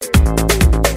Thank you.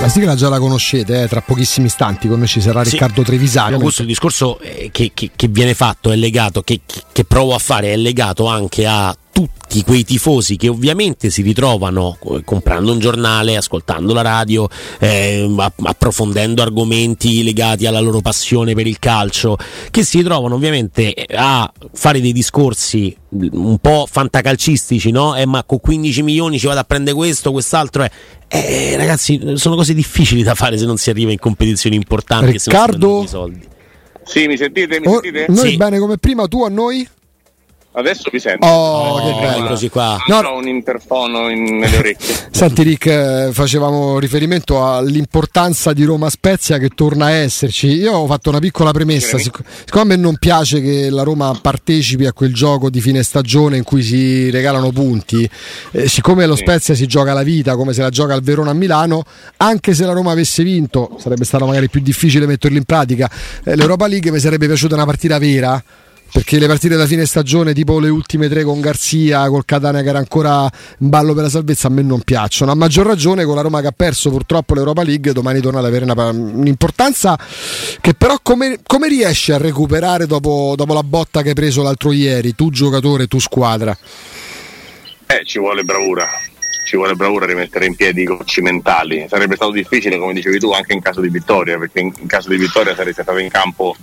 La sigla già la conoscete, eh, tra pochissimi istanti con noi ci sarà Sì. Riccardo Trevisani. Questo il discorso eh, che, che- che viene fatto è legato, che- che provo a fare, è legato anche a tutti quei tifosi che ovviamente si ritrovano eh, comprando un giornale, ascoltando la radio, eh, approfondendo argomenti legati alla loro passione per il calcio, che si ritrovano ovviamente a fare dei discorsi mm, un po' fantacalcistici, no? Eh, ma con 15 milioni ci vado a prendere questo, quest'altro. Eh. Eh, ragazzi, sono cose difficili da fare se non si arriva in competizioni importanti. e se non si Riccardo? soldi. Sì, mi sentite? Mi Oh, sentite? noi Sì. bene come prima, tu a noi? Adesso vi sento. Oh, che Oh, bello. eccoci qua. Non ho un interfono in- nelle orecchie. Senti Rick, eh, facevamo riferimento all'importanza di Roma Spezia che torna a esserci. Io ho fatto una piccola premessa, sic- siccome a me non piace che la Roma partecipi a quel gioco di fine stagione in cui si regalano punti, eh, siccome lo Spezia si gioca la vita come se la gioca al Verona a Milano, anche se la Roma avesse vinto, sarebbe stato magari più difficile metterlo in pratica, eh, l'Europa League mi sarebbe piaciuta una partita vera. Perché le partite da fine stagione, tipo le ultime tre con Garzia, col Catania che era ancora in ballo per la salvezza, a me non piacciono. A maggior ragione con la Roma che ha perso purtroppo l'Europa League, domani torna ad avere una- un'importanza che però come, come riesci a recuperare dopo, dopo la botta che hai preso l'altro ieri, tu giocatore, tu squadra? Eh, ci vuole bravura. Ci vuole bravura a rimettere in piedi i coach mentali. Sarebbe stato difficile, come dicevi tu, anche in caso di vittoria, perché in, in caso di vittoria sareste stato in campo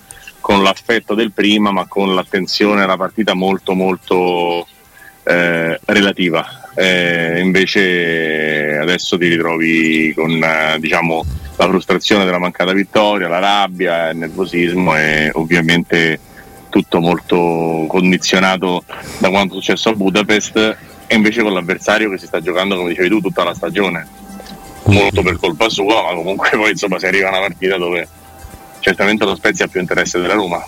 con l'affetto del prima, ma con l'attenzione alla partita molto molto eh, relativa. Eh, invece adesso ti ritrovi con eh, diciamo, la frustrazione della mancata vittoria, la rabbia, il nervosismo e ovviamente tutto molto condizionato da quanto è successo a Budapest e invece con l'avversario che si sta giocando, come dicevi tu, tutta la stagione. Molto per colpa sua, ma comunque poi insomma si arriva a una partita dove certamente lo Spezia ha più interesse della Roma.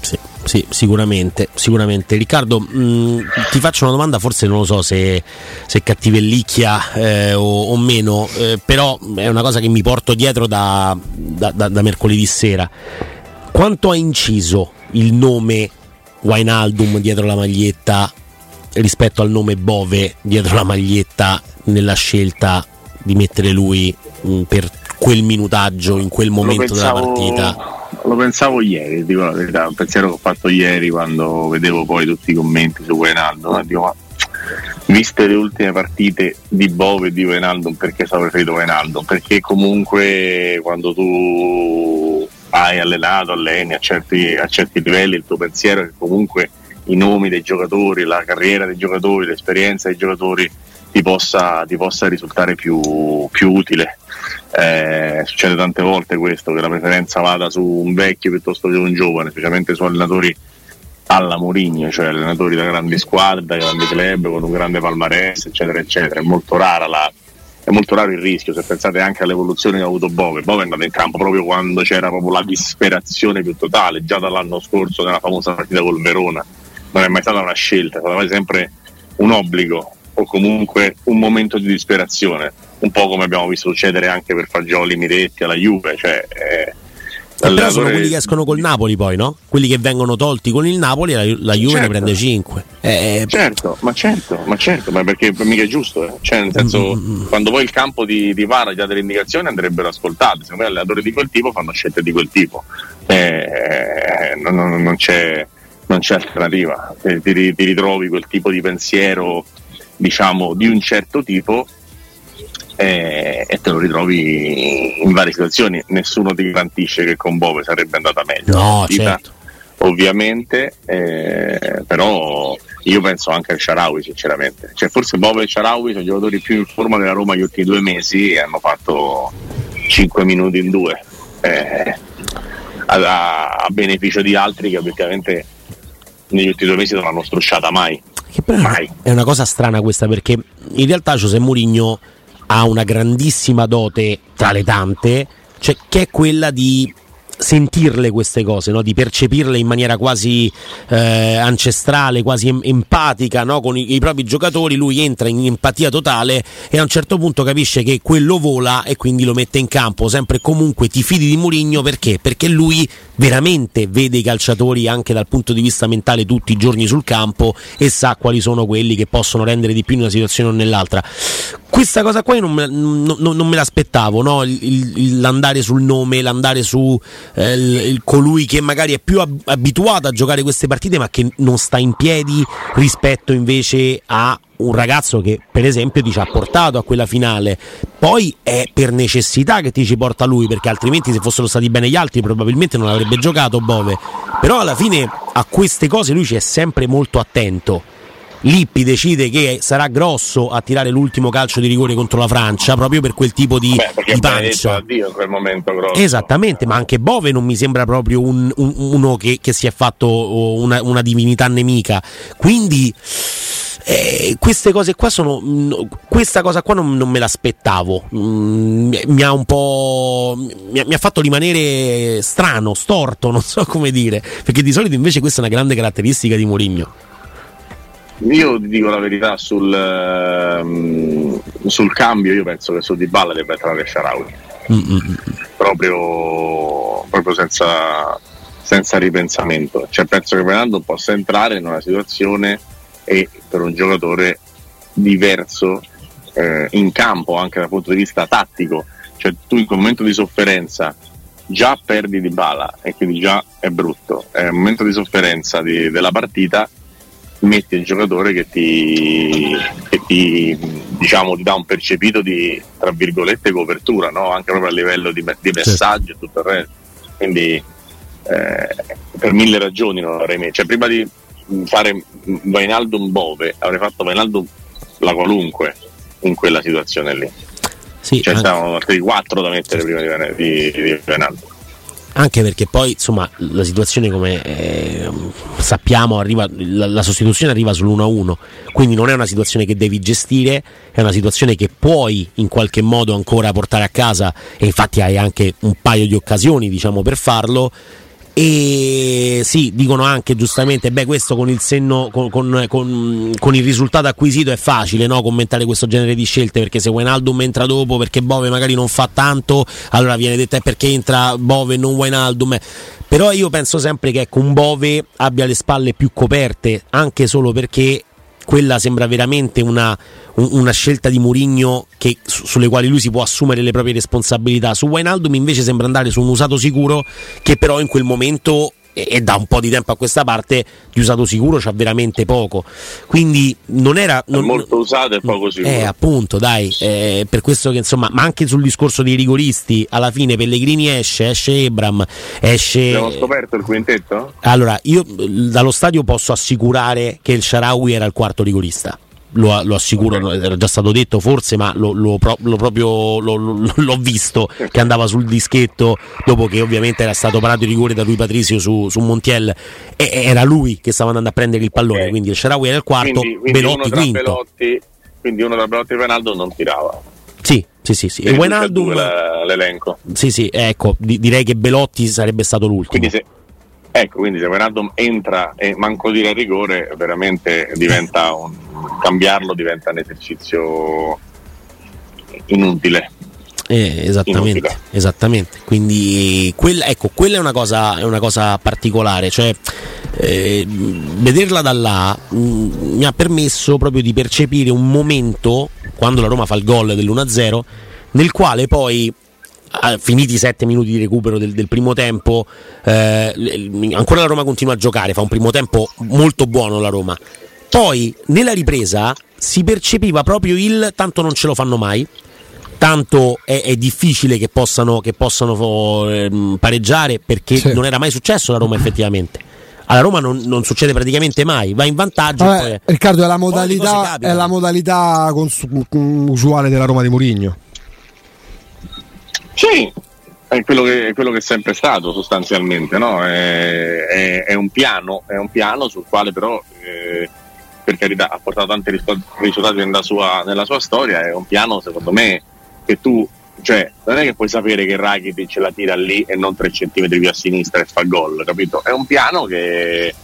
Sì. sì, sicuramente, sicuramente. Riccardo, mh, ti faccio una domanda, forse non lo so se, se cattivellicchia eh, o, o, meno, eh, però è una cosa che mi porto dietro da, da, da, da mercoledì sera. Quanto ha inciso il nome Wainaldum dietro la maglietta rispetto al nome Bove dietro la maglietta nella scelta di mettere lui mh, per quel minutaggio in quel momento pensavo, della partita? Lo pensavo ieri, dico la verità, un pensiero che ho fatto ieri quando vedevo poi tutti i commenti su Wijnaldum, dico ma viste le ultime partite di Bove e di Wijnaldum perché sono preferito Wijnaldum? Perché comunque quando tu hai allenato, alleni a certi, a certi livelli, il tuo pensiero è che comunque i nomi dei giocatori, la carriera dei giocatori, l'esperienza dei giocatori ti possa, ti possa risultare più, più utile. Eh, succede tante volte questo, che la preferenza vada su un vecchio piuttosto che un giovane, specialmente su allenatori alla Mourinho, cioè allenatori da grandi squadre, da grandi club, con un grande palmarès, eccetera, eccetera. È molto la, è molto raro il rischio, se pensate anche all'evoluzione che ha avuto Bove. Bove è andato in campo proprio quando c'era proprio la disperazione più totale, già dall'anno scorso nella famosa partita col Verona. Non è mai stata una scelta, è stato sempre un obbligo o comunque un momento di disperazione, un po' come abbiamo visto succedere anche per Fagioli, Miretti alla Juve. Cioè, eh, però sono quelli che escono col Napoli poi, no? Quelli che vengono tolti con il Napoli, la, la Juve certo. ne prende 5. Eh, eh, certo, ma certo, ma certo, ma perché mica è giusto, eh? cioè nel senso mm-hmm. quando poi il campo di, di VAR ha delle indicazioni andrebbero ascoltate, secondo me allenatori di quel tipo fanno scelte di quel tipo, eh, non, non, non, c'è, non, c'è, alternativa, ti, ti, ti ritrovi quel tipo di pensiero diciamo di un certo tipo eh, e te lo ritrovi in varie situazioni. Nessuno ti garantisce che con Bove sarebbe andata meglio. No, certo. Ovviamente, eh, però io penso anche a Sharawi sinceramente. Cioè, forse Bove e Sharawi sono i giocatori più in forma della Roma negli ultimi due mesi e hanno fatto 5 minuti in due. Eh, a, a, beneficio di altri che obiettivamente negli ultimi due mesi non hanno strusciata mai. Che però mai. è una cosa strana questa perché in realtà José Mourinho ha una grandissima dote tra le tante, cioè, che è quella di sentirle queste cose, no? di percepirle in maniera quasi eh, ancestrale, quasi em- empatica no? con i-, i, propri giocatori, lui entra in empatia totale e a un certo punto capisce che quello vola e quindi lo mette in campo, sempre comunque ti fidi di Murigno perché? Perché lui veramente vede i calciatori anche dal punto di vista mentale tutti i giorni sul campo e sa quali sono quelli che possono rendere di più in una situazione o nell'altra questa cosa qua io non me, non, non me l'aspettavo, no? il, il, l'andare sul nome, l'andare su eh, il, colui che magari è più ab- abituato a giocare queste partite ma che non sta in piedi rispetto invece a un ragazzo che per esempio ti ci ha portato a quella finale. Poi è per necessità che ti ci porta lui perché altrimenti se fossero stati bene gli altri probabilmente non avrebbe giocato Bove. Però alla fine a queste cose lui ci è sempre molto attento Lippi decide che sarà grosso a tirare l'ultimo calcio di rigore contro la Francia proprio per quel tipo di, Beh, di pancia. in quel momento grosso. Esattamente, ma anche Bove non mi sembra proprio un, un, uno che, che, si è fatto una, una divinità nemica. Quindi eh, queste cose qua sono. Mm, questa cosa qua non, non me l'aspettavo. Mm, mi ha un po'. Mi ha, mi ha, fatto rimanere strano, storto, non so come dire. Perché di solito invece questa è una grande caratteristica di Mourinho. Io ti dico la verità sul, um, sul cambio, io penso che su Di Balla debba entrare Sharawi. Proprio, proprio senza, senza, ripensamento. Cioè, penso che Fernando possa entrare in una situazione e per un giocatore diverso eh, in campo anche dal punto di vista tattico. Cioè, tu in quel momento di sofferenza già perdi Di Bala e quindi già è brutto. È un momento di sofferenza di, della partita metti il giocatore che ti, che ti, diciamo, ti dà un percepito di tra virgolette copertura, no? anche proprio a livello di, di messaggio e tutto il resto. Quindi eh, per mille ragioni non l'avrei messo. Cioè, prima di fare Vainaldum Bove avrei fatto Vainaldum la qualunque in quella situazione lì. Sì, cioè, anche... stavano altri quattro da mettere prima di, di, di Vainaldum anche perché poi insomma la situazione come eh, sappiamo arriva, la, la, sostituzione arriva sull'1-1 quindi non è una situazione che devi gestire è una situazione che puoi in qualche modo ancora portare a casa e infatti hai anche un paio di occasioni diciamo per farlo e sì, dicono anche giustamente, beh, questo con il senno, con, con, con, con il risultato acquisito è facile no? commentare questo genere di scelte perché se Wijnaldum entra dopo perché Bove magari non fa tanto, allora viene detto è perché entra Bove e non Wijnaldum. Però io penso sempre che ecco, un Bove abbia le spalle più coperte, anche solo perché quella sembra veramente una, una scelta di Murigno che, sulle quali lui si può assumere le proprie responsabilità. Su Wijnaldum invece sembra andare su un usato sicuro che però in quel momento e da un po' di tempo a questa parte di usato sicuro c'ha veramente poco. Quindi non era non, molto usato e poco sicuro. Eh appunto dai eh, per questo che insomma ma anche sul discorso dei rigoristi alla fine Pellegrini esce esce Ebram esce abbiamo scoperto il quintetto? allora io dallo stadio posso assicurare che il Sharawi era il quarto rigorista lo, lo assicuro, okay. era già stato detto forse, ma lo, lo, lo proprio l'ho visto che andava sul dischetto dopo che ovviamente era stato parato il rigore da lui Patrizio su, su Montiel e era lui che stava andando a prendere il pallone, okay. quindi il Sharawi era il quarto, quindi, quindi Belotti quinto. Belotti, quindi uno da Belotti e Ronaldo non tirava. Sì, sì, sì, sì. E Wijnaldum l'elenco. Sì, sì, ecco, di, direi che Belotti sarebbe stato l'ultimo. Quindi se, ecco, quindi se Wijnaldum entra e manco dire rigore, veramente diventa un cambiarlo diventa un esercizio inutile. Eh, esattamente, inutile. esattamente. Quindi quella, ecco, quella è una cosa, è una cosa particolare, cioè eh, vederla da là mh, mm, mi ha permesso proprio di percepire un momento, quando la Roma fa il gol dell'1-0, nel quale poi finiti i sette minuti di recupero del, del primo tempo, eh, ancora la Roma continua a giocare, fa un primo tempo molto buono la Roma. Poi nella ripresa si percepiva proprio il tanto non ce lo fanno mai, tanto è, è difficile che possano, che possano eh, pareggiare perché sì. non era mai successo la Roma effettivamente. Alla Roma non, non, succede praticamente mai, va in vantaggio. Vabbè, poi... Riccardo, è la modalità, è la modalità cons- usuale della Roma di Mourinho. Sì, è quello, che, è quello che è sempre stato sostanzialmente, no? è, è, è, un piano, è un piano sul quale però eh, per carità ha portato tanti risultati nella sua, nella sua storia, è un piano secondo me che tu cioè, non è che puoi sapere che Rakitic la tira lì e non 3 cm più a sinistra e fa gol, capito? È un piano che è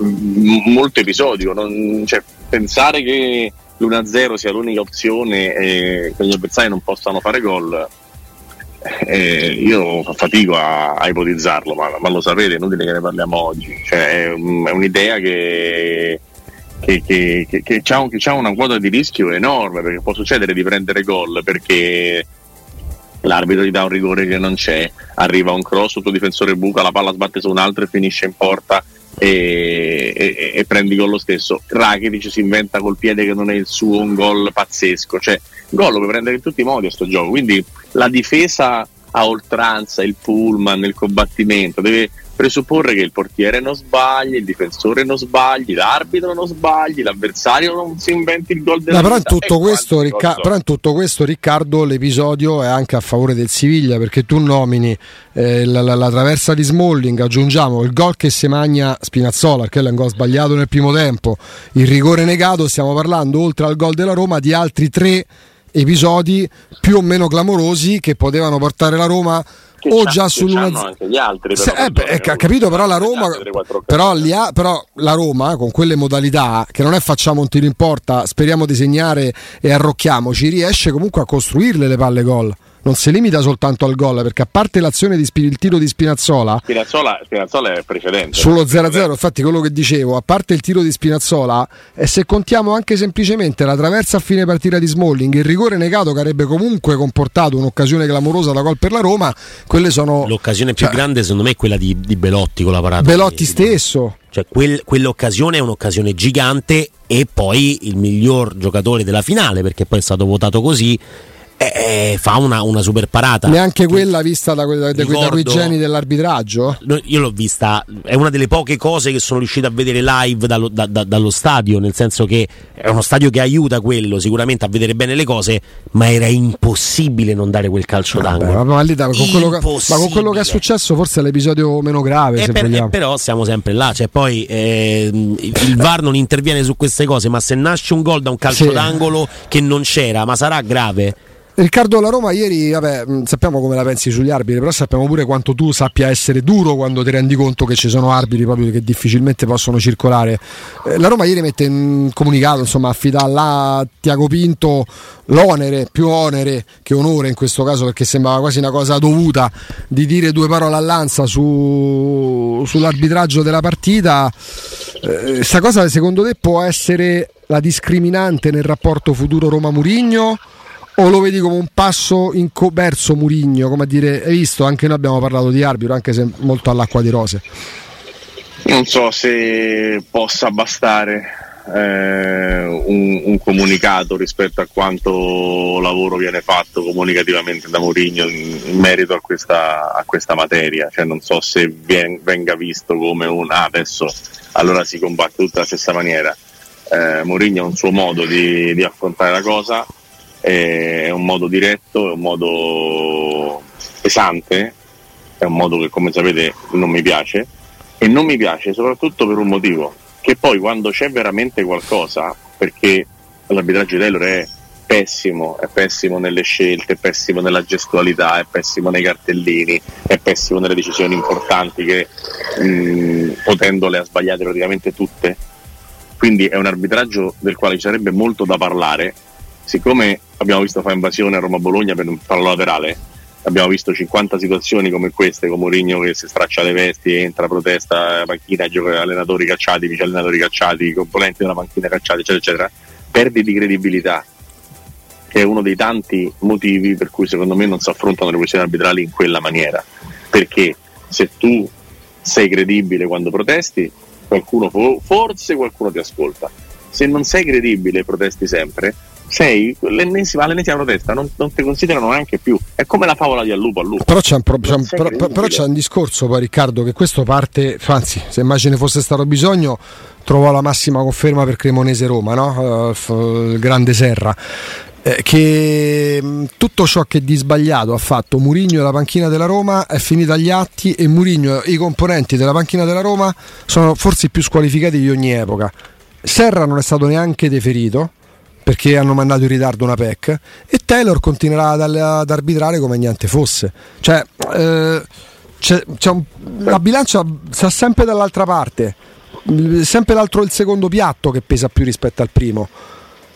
molto episodico, non, cioè, pensare che l'1-0 sia l'unica opzione e che gli avversari non possano fare gol, eh, io fatico a, a ipotizzarlo, ma, ma, lo sapete, è inutile che ne parliamo oggi, cioè, è, è un'idea che che, che, che, ha una quota di rischio enorme perché può succedere di prendere gol perché l'arbitro gli dà un rigore che non c'è, arriva un cross, il tuo difensore buca, la palla sbatte su un altro e finisce in porta e, e, e prendi gol lo stesso. Rakitic si inventa col piede che non è il suo un gol pazzesco, cioè gol lo puoi prendere in tutti i modi a sto gioco, quindi la difesa a oltranza, il pullman, il combattimento, deve presupporre che il portiere non sbagli, il difensore non sbagli, l'arbitro non sbagli, l'avversario non si inventi il gol della no, però, in tutto questo, Ricca- però in tutto questo Riccardo l'episodio è anche a favore del Siviglia perché tu nomini eh, la, la, la, traversa di Smalling, aggiungiamo il gol che si magna Spinazzola, perché è un gol sbagliato nel primo tempo, il rigore negato, stiamo parlando oltre al gol della Roma di altri tre episodi più o meno clamorosi che potevano portare la Roma che o già sull'1 anche gli altri però, Se, eh, beh, eh, capito però la Roma però, ha, però, la Roma con quelle modalità che non è facciamo un tiro in porta speriamo di segnare e arrocchiamoci riesce comunque a costruirle le palle gol non si limita soltanto al gol, perché a parte l'azione di il tiro di Spinazzola, Spinazzola, Spinazzola è precedente. Sullo 0-0, infatti quello che dicevo, a parte il tiro di Spinazzola, e se contiamo anche semplicemente la traversa a fine partita di Smalling, il rigore negato che avrebbe comunque comportato un'occasione clamorosa da gol per la Roma, quelle sono... L'occasione più cioè, grande secondo me è quella di, di Belotti con la parata. Belotti di, stesso. Cioè, quel, quell'occasione è un'occasione gigante e poi il miglior giocatore della finale, perché poi è stato votato così, eh, fa una, una, super parata. Neanche quella vista da, da, da, da quei geni dell'arbitraggio? Io l'ho vista, è una delle poche cose che sono riuscito a vedere live dallo, da, dallo stadio, nel senso che è uno stadio che aiuta quello sicuramente a vedere bene le cose, ma era impossibile non dare quel calcio Vabbè, d'angolo. Ma, lì, con quello che, ma con quello che è successo forse è l'episodio meno grave. Eh, per, eh, però siamo sempre là, cioè poi eh, il VAR non interviene su queste cose, ma se nasce un gol da un calcio sì. d'angolo che non c'era, ma sarà grave Riccardo La Roma ieri, vabbè, sappiamo come la pensi sugli arbitri, però sappiamo pure quanto tu sappia essere duro quando ti rendi conto che ci sono arbitri proprio che difficilmente possono circolare. Eh, la Roma ieri mette in comunicato, insomma, affida a Tiago Pinto l'onere, più onere che onore in questo caso perché sembrava quasi una cosa dovuta di dire due parole all'Anza su, sull'arbitraggio della partita. Eh, cosa secondo te può essere la discriminante nel rapporto futuro Roma-Murigno? O lo vedi come un passo in co- verso Murigno, come a dire, hai visto, anche noi abbiamo parlato di arbitro, anche se molto all'acqua di rose. Non so se possa bastare eh, un, un, comunicato rispetto a quanto lavoro viene fatto comunicativamente da Mourinho in, in merito a questa, a questa, materia, cioè, non so se vien, venga visto come un ah, adesso allora si combatte tutta la stessa maniera. Eh, Mourinho ha un suo modo di, di affrontare la cosa, è un modo diretto, è un modo pesante, è un modo che come sapete non mi piace e non mi piace soprattutto per un motivo, che poi quando c'è veramente qualcosa, perché l'arbitraggio di Taylor è pessimo, è pessimo nelle scelte, è pessimo nella gestualità, è pessimo nei cartellini, è pessimo nelle decisioni importanti che mh, potendole ha sbagliate praticamente tutte. Quindi è un arbitraggio del quale ci sarebbe molto da parlare siccome abbiamo visto fare invasione a Roma-Bologna per un fallo laterale, abbiamo visto 50 situazioni come queste, con Mourinho che si straccia le vesti, entra, protesta, panchina, gioca allenatori cacciati, vice allenatori cacciati, componenti della panchina cacciati, eccetera, eccetera, perdi di credibilità, che è uno dei tanti motivi per cui secondo me non si affrontano le questioni arbitrali in quella maniera, perché se tu sei credibile quando protesti, qualcuno forse qualcuno ti ascolta. Se non sei credibile e protesti sempre, sei l'ennesima, l'ennesima protesta, non, non, ti considerano neanche più. È come la favola di Allupo Allupo. Però c'è un, pro- c'è un, però, però c'è un discorso poi Riccardo che questo parte, anzi se mai ce ne fosse stato bisogno trovò la massima conferma per Cremonese Roma, no? uh, il grande Serra. Eh, che mh, tutto ciò che di sbagliato ha fatto Murigno e la panchina della Roma è finito agli atti e Murigno e i componenti della panchina della Roma sono forse i più squalificati di ogni epoca. Serra non è stato neanche deferito, perché hanno mandato in ritardo una PEC e Taylor continuerà ad, ad arbitrare come niente fosse. Cioè, eh, c'è, c'è un, la bilancia sta sempre dall'altra parte, sempre l'altro il secondo piatto che pesa più rispetto al primo.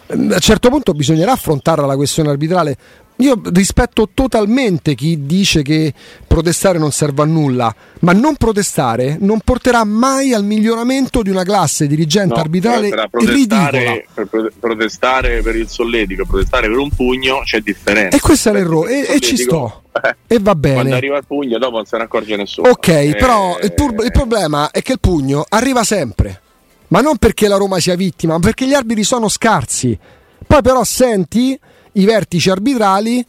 A un certo punto bisognerà affrontare la questione arbitrale io rispetto totalmente chi dice che protestare non serve a nulla, ma non protestare non porterà mai al miglioramento di una classe dirigente no, arbitrale protestare, per protestare per il solletico, protestare per un pugno c'è differenza. E questo è l'errore, e, e, ci sto. Eh, e va bene. Quando arriva il pugno dopo non se ne accorge nessuno. Ok, eh, però il, pur- il problema è che il pugno arriva sempre, ma non perché la Roma sia vittima, ma perché gli arbitri sono scarsi. Poi però senti i vertici arbitrali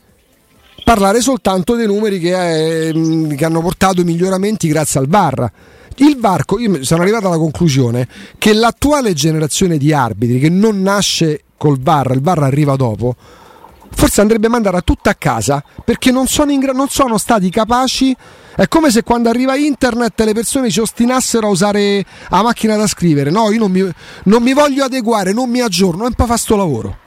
parlare soltanto dei numeri che, eh, che hanno portato i miglioramenti grazie al VAR. Il varco, io sono arrivato alla conclusione che l'attuale generazione di arbitri che non nasce col VAR, il VAR arriva dopo, forse andrebbe mandata tutta a casa perché non sono, gra- non sono, stati capaci. È come se quando arriva internet le persone si ostinassero a usare la macchina da scrivere. No, io non mi, non mi voglio adeguare, non mi aggiorno e poi fa sto lavoro.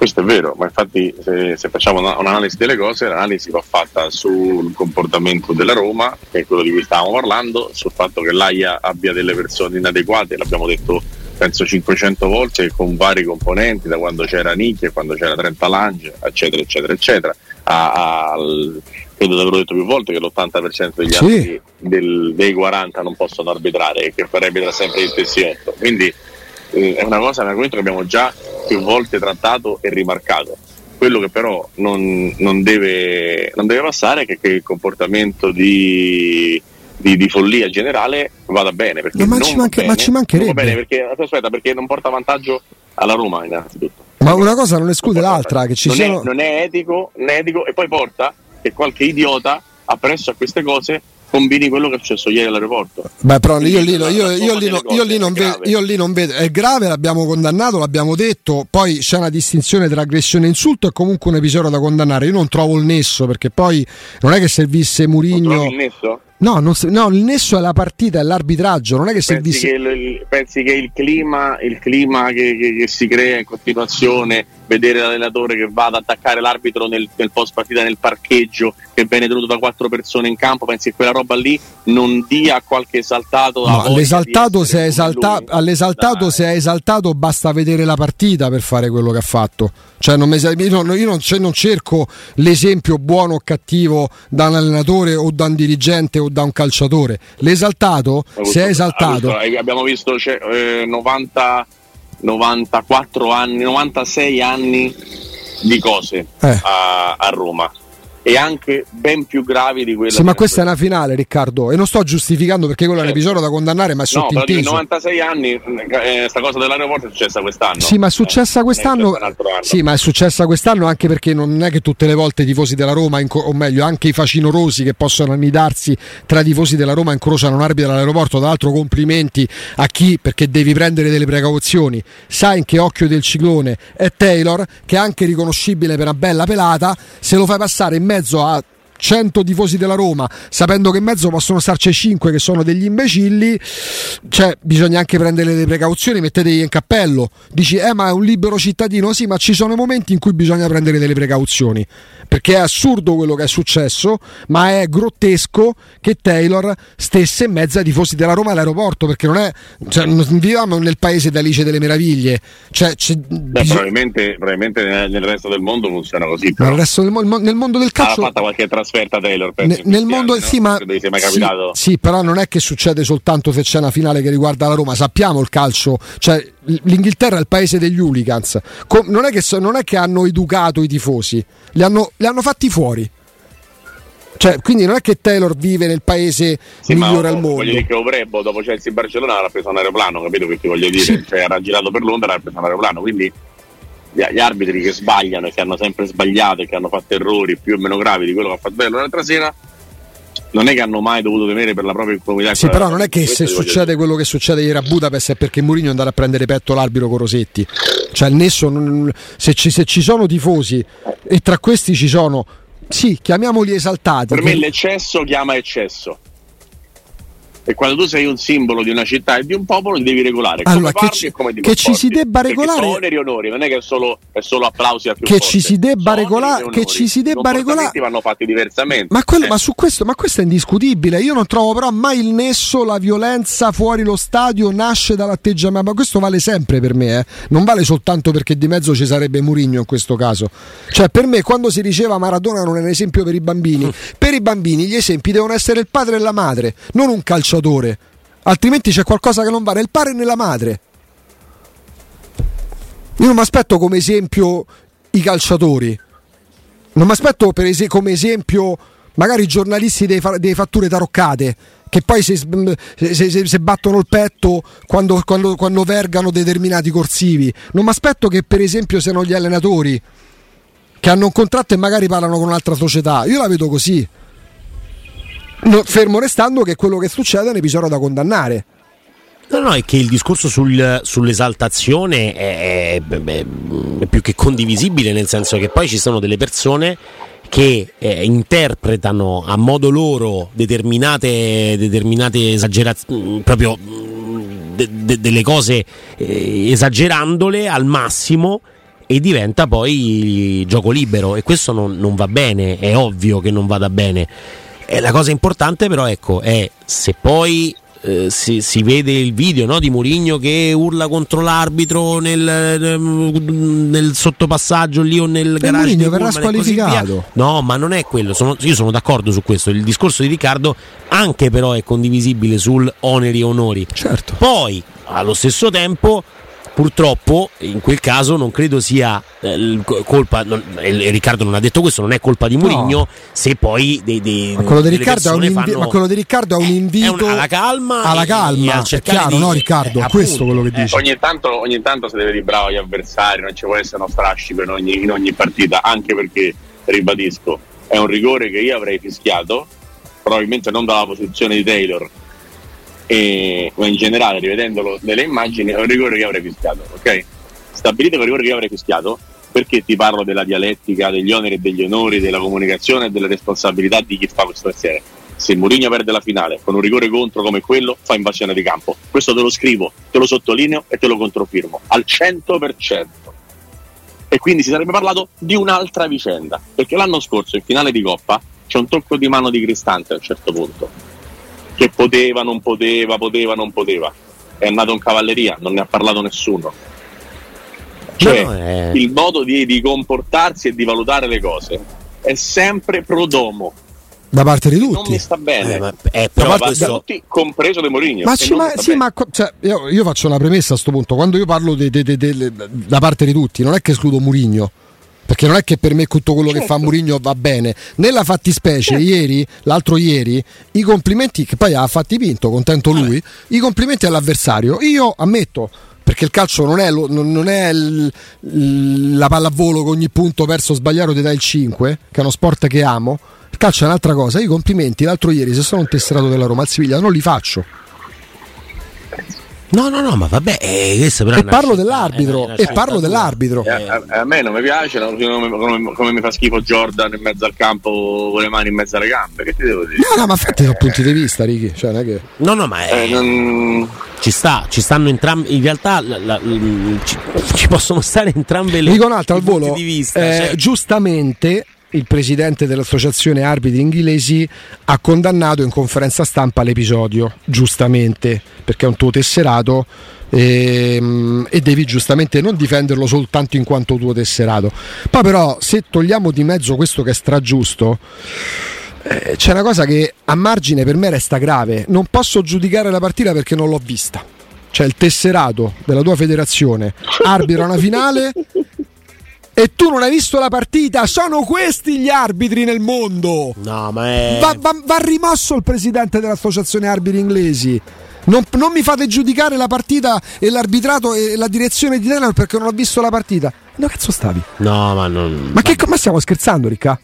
Questo è vero, ma infatti se, se facciamo una, un'analisi delle cose, l'analisi va fatta sul comportamento della Roma, che è quello di cui stavamo parlando, sul fatto che l'AIA abbia delle persone inadeguate, l'abbiamo detto penso 500 volte con vari componenti, da quando c'era Nicchia, quando c'era Trenta Lange, eccetera, eccetera, eccetera. A, a, credo di averlo detto più volte che l'80% degli sì. altri del, dei 40 non possono arbitrare e che arbitra sempre il TC8. Quindi eh, è una cosa, un argomento che abbiamo già più volte trattato e rimarcato. Quello che però non, non, deve, non deve, passare è che, che il comportamento di, di, di, follia generale vada bene. Perché ma, ci, manca, bene, ma ci mancherebbe. Bene perché, aspetta, perché non porta vantaggio alla Roma innanzitutto. Ma una cosa non esclude non l'altra, che ci non siano... È, non è etico, non è etico e poi porta che qualche idiota appresso a queste cose combini quello che è successo ieri all'aeroporto. Beh, però io lì, io, io, io, lì, io, lì non vedo, io lì non vedo, è grave, l'abbiamo condannato, l'abbiamo detto, poi c'è una distinzione tra aggressione e insulto, è comunque un episodio da condannare. Io non trovo il nesso perché poi non è che servisse Murigno. il nesso? No, non, no, il nesso è la partita, è l'arbitraggio, non è che servisse. Pensi che il, pensi che il clima, il clima che, che, che si crea in continuazione vedere l'allenatore che va ad attaccare l'arbitro nel, nel post partita nel parcheggio che viene tenuto da quattro persone in campo, pensi che quella roba lì non dia qualche esaltato? No, all'esaltato, se è, esalta- all'esaltato se è esaltato basta vedere la partita per fare quello che ha fatto. Cioè, non mi, io, non, io non, non, cerco l'esempio buono o cattivo da un allenatore o da un dirigente o da un calciatore. L'esaltato, se è esaltato... abbiamo visto cioè, eh, 90 94 anni, 96 anni di cose eh. a, a Roma e anche ben più gravi di quella. Sì, ma questa è una finale, Riccardo, e non sto giustificando perché quello certo. è un episodio da condannare, ma è sottinteso. No, 96 anni, questa eh, cosa dell'aeroporto è successa quest'anno. Sì, ma è successa quest'anno. È sì, ma è successa quest'anno anche perché non è che tutte le volte i tifosi della Roma, o meglio, anche i facinorosi che possono annidarsi tra i tifosi della Roma incrociano un arbitro all'aeroporto. Tra l'altro, complimenti a chi, perché devi prendere delle precauzioni. Sai in che occhio del ciclone è Taylor, che è anche riconoscibile per una bella pelata. Se lo fai passare in mezzo a 100 tifosi della Roma, sapendo che in mezzo possono starci 5 che sono degli imbecilli, cioè bisogna anche prendere le precauzioni, mettetegli in cappello. Dici, eh ma è un libero cittadino, sì, ma ci sono momenti in cui bisogna prendere delle precauzioni, perché è assurdo quello che è successo, ma è grottesco che Taylor stesse in mezzo ai tifosi della Roma all'aeroporto, perché non è, cioè, non viviamo nel paese d'Alice delle Meraviglie. Cioè, Beh, probabilmente, probabilmente, nel resto del mondo funziona così. Però. Nel, resto del, nel mondo del calcio... Ha fatto qualche trasferimento trasferta Taylor. Ne, nel mondo, no? sì, ma, sì, sì, però non è che succede soltanto se c'è una finale che riguarda la Roma. Sappiamo il calcio, cioè l'Inghilterra è il paese degli hooligans. Com- non, è che, non, è che, hanno educato i tifosi, li hanno, li hanno fatti fuori. Cioè, quindi non è che Taylor vive nel paese sì, migliore al mondo. Voglio dire che Ovrebbo dopo Chelsea Barcellona ha preso un aeroplano, capito che ti voglio dire? Sì. Cioè, era girato per Londra e ha preso un aeroplano, quindi gli arbitri che sbagliano e che hanno sempre sbagliato e che hanno fatto errori più o meno gravi di quello che ha fatto bello l'altra sera non è che hanno mai dovuto temere per la propria incolumità. Sì, però non è che se succede quello che succede ieri a Budapest è perché Mourinho è andato a prendere petto l'arbitro con Rosetti. Cioè, il nesso, non, se, ci, se, ci, sono tifosi e tra questi ci sono, sì, chiamiamoli esaltati. Per me l'eccesso chiama eccesso. E quando tu sei un simbolo di una città e di un popolo ti devi regolare allora, che, ci, che ci si debba regolare oneri onori non è che è solo, è solo applausi a più che forte. ci si debba regolare che ci si debba regolare vanno fatti diversamente ma, quello, eh. ma, su questo ma questo è indiscutibile io non trovo però mai il nesso la violenza fuori lo stadio nasce dall'atteggiamento ma questo vale sempre per me eh. non vale soltanto perché di mezzo ci sarebbe Murigno in questo caso cioè per me quando si diceva Maradona non è un esempio per i bambini per i bambini gli esempi devono essere il padre e la madre non un calciatore calciatore. Altrimenti c'è qualcosa che non va nel padre e nella madre. Io non mi aspetto come esempio i calciatori. Non mi aspetto es- come esempio magari i giornalisti delle, fa- delle fatture taroccate che poi si, si, si battono il petto quando, quando, quando vergano determinati corsivi. Non mi aspetto che per esempio siano gli allenatori che hanno un contratto e magari parlano con un'altra società. Io la vedo così. No, fermo restando che quello che succede è un episodio da condannare. No, no, è che il discorso sul, sull'esaltazione è, è, è, più che condivisibile, nel senso che poi ci sono delle persone che eh, interpretano a modo loro determinate, determinate esagerazioni, proprio de, de, delle cose eh, esagerandole al massimo e diventa poi gioco libero e questo non, non va bene, è ovvio che non vada bene. E la cosa importante però ecco, è se poi eh, si, si, vede il video no, di Mourinho che urla contro l'arbitro nel, nel sottopassaggio lì o nel e garage Mourinho verrà squalificato. No ma non è quello sono, io sono d'accordo su questo. Il discorso di Riccardo anche però è condivisibile sul oneri e onori. Certo. poi allo stesso tempo purtroppo in quel caso non credo sia eh, colpa non, eh, Riccardo non ha detto questo non è colpa di Mourinho no. se poi dei, dei, ma, quello invi- fanno, ma, quello di Riccardo è un invito è un, alla calma alla calma. è chiaro di, no Riccardo? eh, questo quello che dice ogni tanto, ogni tanto si deve bravo agli avversari non ci può essere uno strascico in ogni, in ogni partita anche perché ribadisco è un rigore che io avrei fischiato probabilmente non dalla posizione di Taylor e, o in generale rivedendolo nelle immagini è un rigore che avrei fischiato ok? stabilite quel rigore che avrei fischiato perché ti parlo della dialettica, degli oneri e degli onori, della comunicazione e delle responsabilità di chi fa questo mestiere. Se Mourinho perde la finale con un rigore contro come quello, fa invasione di campo. Questo te lo scrivo, te lo sottolineo e te lo controfirmo al 100%. e quindi si sarebbe parlato di un'altra vicenda, perché l'anno scorso in finale di Coppa c'è un tocco di mano di Cristante a un certo punto, che poteva, non poteva, poteva, non poteva, è andato in cavalleria, non ne ha parlato nessuno. Cioè, No, è- il modo di, di comportarsi e di valutare le cose è sempre pro domo, Da parte di non tutti. mi sta bene. Eh, ma- eh, però Da parte questo- di tutti, compreso De Mourinho. Ma, sì, non ma, sì, ma cioè, io, io faccio una premessa a sto punto. Quando io parlo de- de- de- de- da parte di tutti, non è che escludo Murigno. Perché non è che per me tutto quello che fa Certo. Murigno va bene. Nella fattispecie, ieri, l'altro ieri, i complimenti, che poi ha fatti Pinto, contento lui, i complimenti all'avversario. Io ammetto, perché il calcio non è, lo- non è il- la pallavolo che ogni punto perso o sbagliato ti dà il 5, che è uno sport che amo. Il calcio è un'altra cosa. I complimenti l'altro ieri, se sono un tesserato della Roma al Siviglia, non li faccio. No, no, no, ma vabbè, eh, E parlo dell'arbitro, una e parlo dell'arbitro. Eh, a, a me non mi piace non- come, come- come mi fa schifo Jordan in mezzo al campo con le mani in mezzo alle gambe. Che ti devo dire? No, no, ma infatti sono punti di vista, Ricky. Cioè, non è che... No, no, ma è- Eh, non- ci sta, ci stanno entrambi. In realtà la- la- l- ci, ci possono stare entrambe le Dico un'altra al volo. di vista. Eh, cioè- Giustamente il presidente dell'associazione arbitri inglesi ha condannato in conferenza stampa l'episodio, giustamente, perché è un tuo tesserato ehm, e devi giustamente non difenderlo soltanto in quanto tuo tesserato. Poi però se togliamo di mezzo questo che è stragiusto, eh, c'è una cosa che a margine per me resta grave. Non posso giudicare la partita perché non l'ho vista. Cioè il tesserato della tua federazione arbitra una finale e tu non hai visto la partita. Sono questi gli arbitri nel mondo. No, ma è. Va, va- va rimosso il presidente dell'associazione arbitri inglesi. Non, non mi fate giudicare la partita e l'arbitrato e la direzione di Taylor perché non ho visto la partita. No, cazzo stavi? No, ma non. Ma che ma stiamo scherzando, Ricca?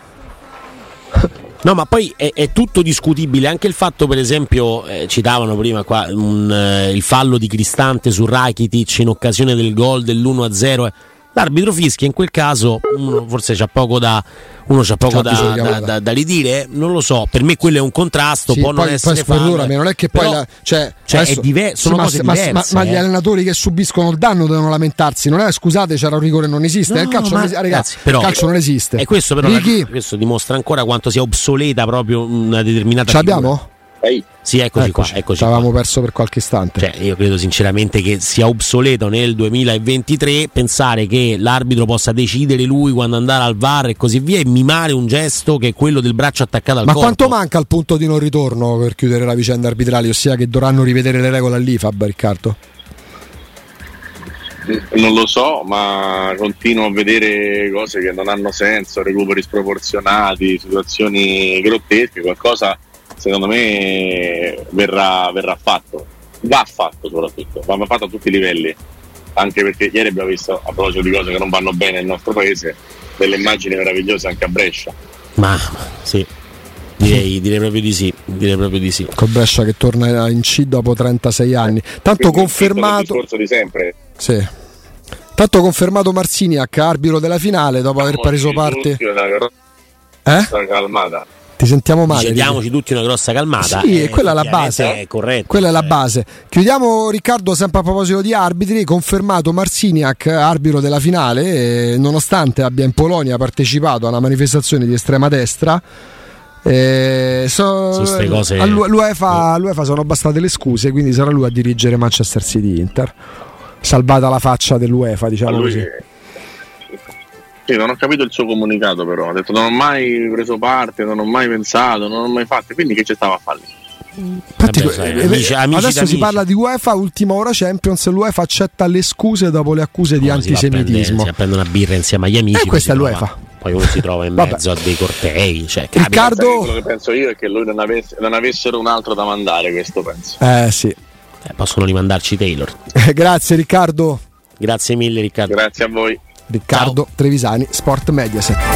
No, ma poi è, è tutto discutibile. Anche il fatto, per esempio, eh, citavano prima qua un, eh, il fallo di Cristante su Rakitic in occasione del gol dell'1-0. Eh. L'arbitro fischia in quel caso, uno forse c'ha poco da, uno c'ha poco C'ha da, da- da- da ridire. Non lo so, per me quello è un contrasto. Sì, può non poi, essere poi fallo, perdonami, non è che poi la- cioè, cioè, adesso- è diver- sono sì, ma- cose ma, diverse. ma- ma gli eh. allenatori che subiscono il danno devono lamentarsi. Non è scusate, c'era un rigore, non esiste. No, il calcio, ma- non esiste. Ragazzi, ragazzi, però- il calcio non esiste. E questo però Ricky, questo dimostra ancora quanto sia obsoleta proprio una determinata ce l'abbiamo? Sì, eccoci, Eccoci, qua, eccoci ci avevamo qua. perso per qualche istante. Cioè, io credo sinceramente che sia obsoleto nel 2023 pensare che l'arbitro possa decidere lui quando andare al VAR e così via e mimare un gesto che è quello del braccio attaccato al Ma corpo. quanto manca il punto di non ritorno per chiudere la vicenda arbitrale? Ossia che dovranno rivedere le regole all'IFAB, Riccardo? non lo so, ma continuo a vedere cose che non hanno senso, recuperi sproporzionati, situazioni grottesche, qualcosa secondo me verrà, verrà fatto, va fatto soprattutto, va fatto a tutti i livelli, anche perché ieri abbiamo visto, a proposito di cose che non vanno bene nel nostro paese, delle immagini meravigliose anche a Brescia. Ma sì. Direi, direi proprio di sì, direi proprio di sì. Col Brescia che torna in C dopo 36 anni. Tanto Quindi, confermato. Il discorso di sempre. Sì. Tanto confermato Marciniak, arbitro della finale, dopo aver preso parte. Eh? calmata. Ti sentiamo male. Chiediamoci tutti una grossa calmata. Sì, eh, quella è la base. È corretto. Quella è la Eh, base. Chiudiamo Riccardo sempre a proposito di arbitri, confermato Marciniak, arbitro della finale, eh, nonostante abbia in Polonia partecipato a una manifestazione di estrema destra. Eh, so- Su ste cose- all'U- l'UEFA, all'UEFA sono bastate le scuse, quindi sarà lui a dirigere Manchester City Inter. Salvata la faccia dell'UEFA, diciamo lui- così. Sì, non ho capito il suo comunicato però, ha detto non ho mai preso parte, non ho mai pensato, non ho mai fatto, quindi che ci stava a fare? lì? Infatti, Vabbè, sai, eh, amici- amici adesso si parla di UEFA, ultima ora Champions, l'UEFA accetta le scuse dopo le accuse di si a prendere- antisemitismo. Si prendere una birra insieme agli amici. E questa è trova- l'UEFA. Poi uno si trova in mezzo a dei cortei. Cioè. Riccardo- Quello che penso io è che lui non, avesse- non avessero un altro da mandare, questo penso. Eh sì. Eh, possono rimandarci Taylor. Grazie Riccardo. Grazie mille, Riccardo. Grazie a voi. Riccardo Trevisani, Sport Mediaset.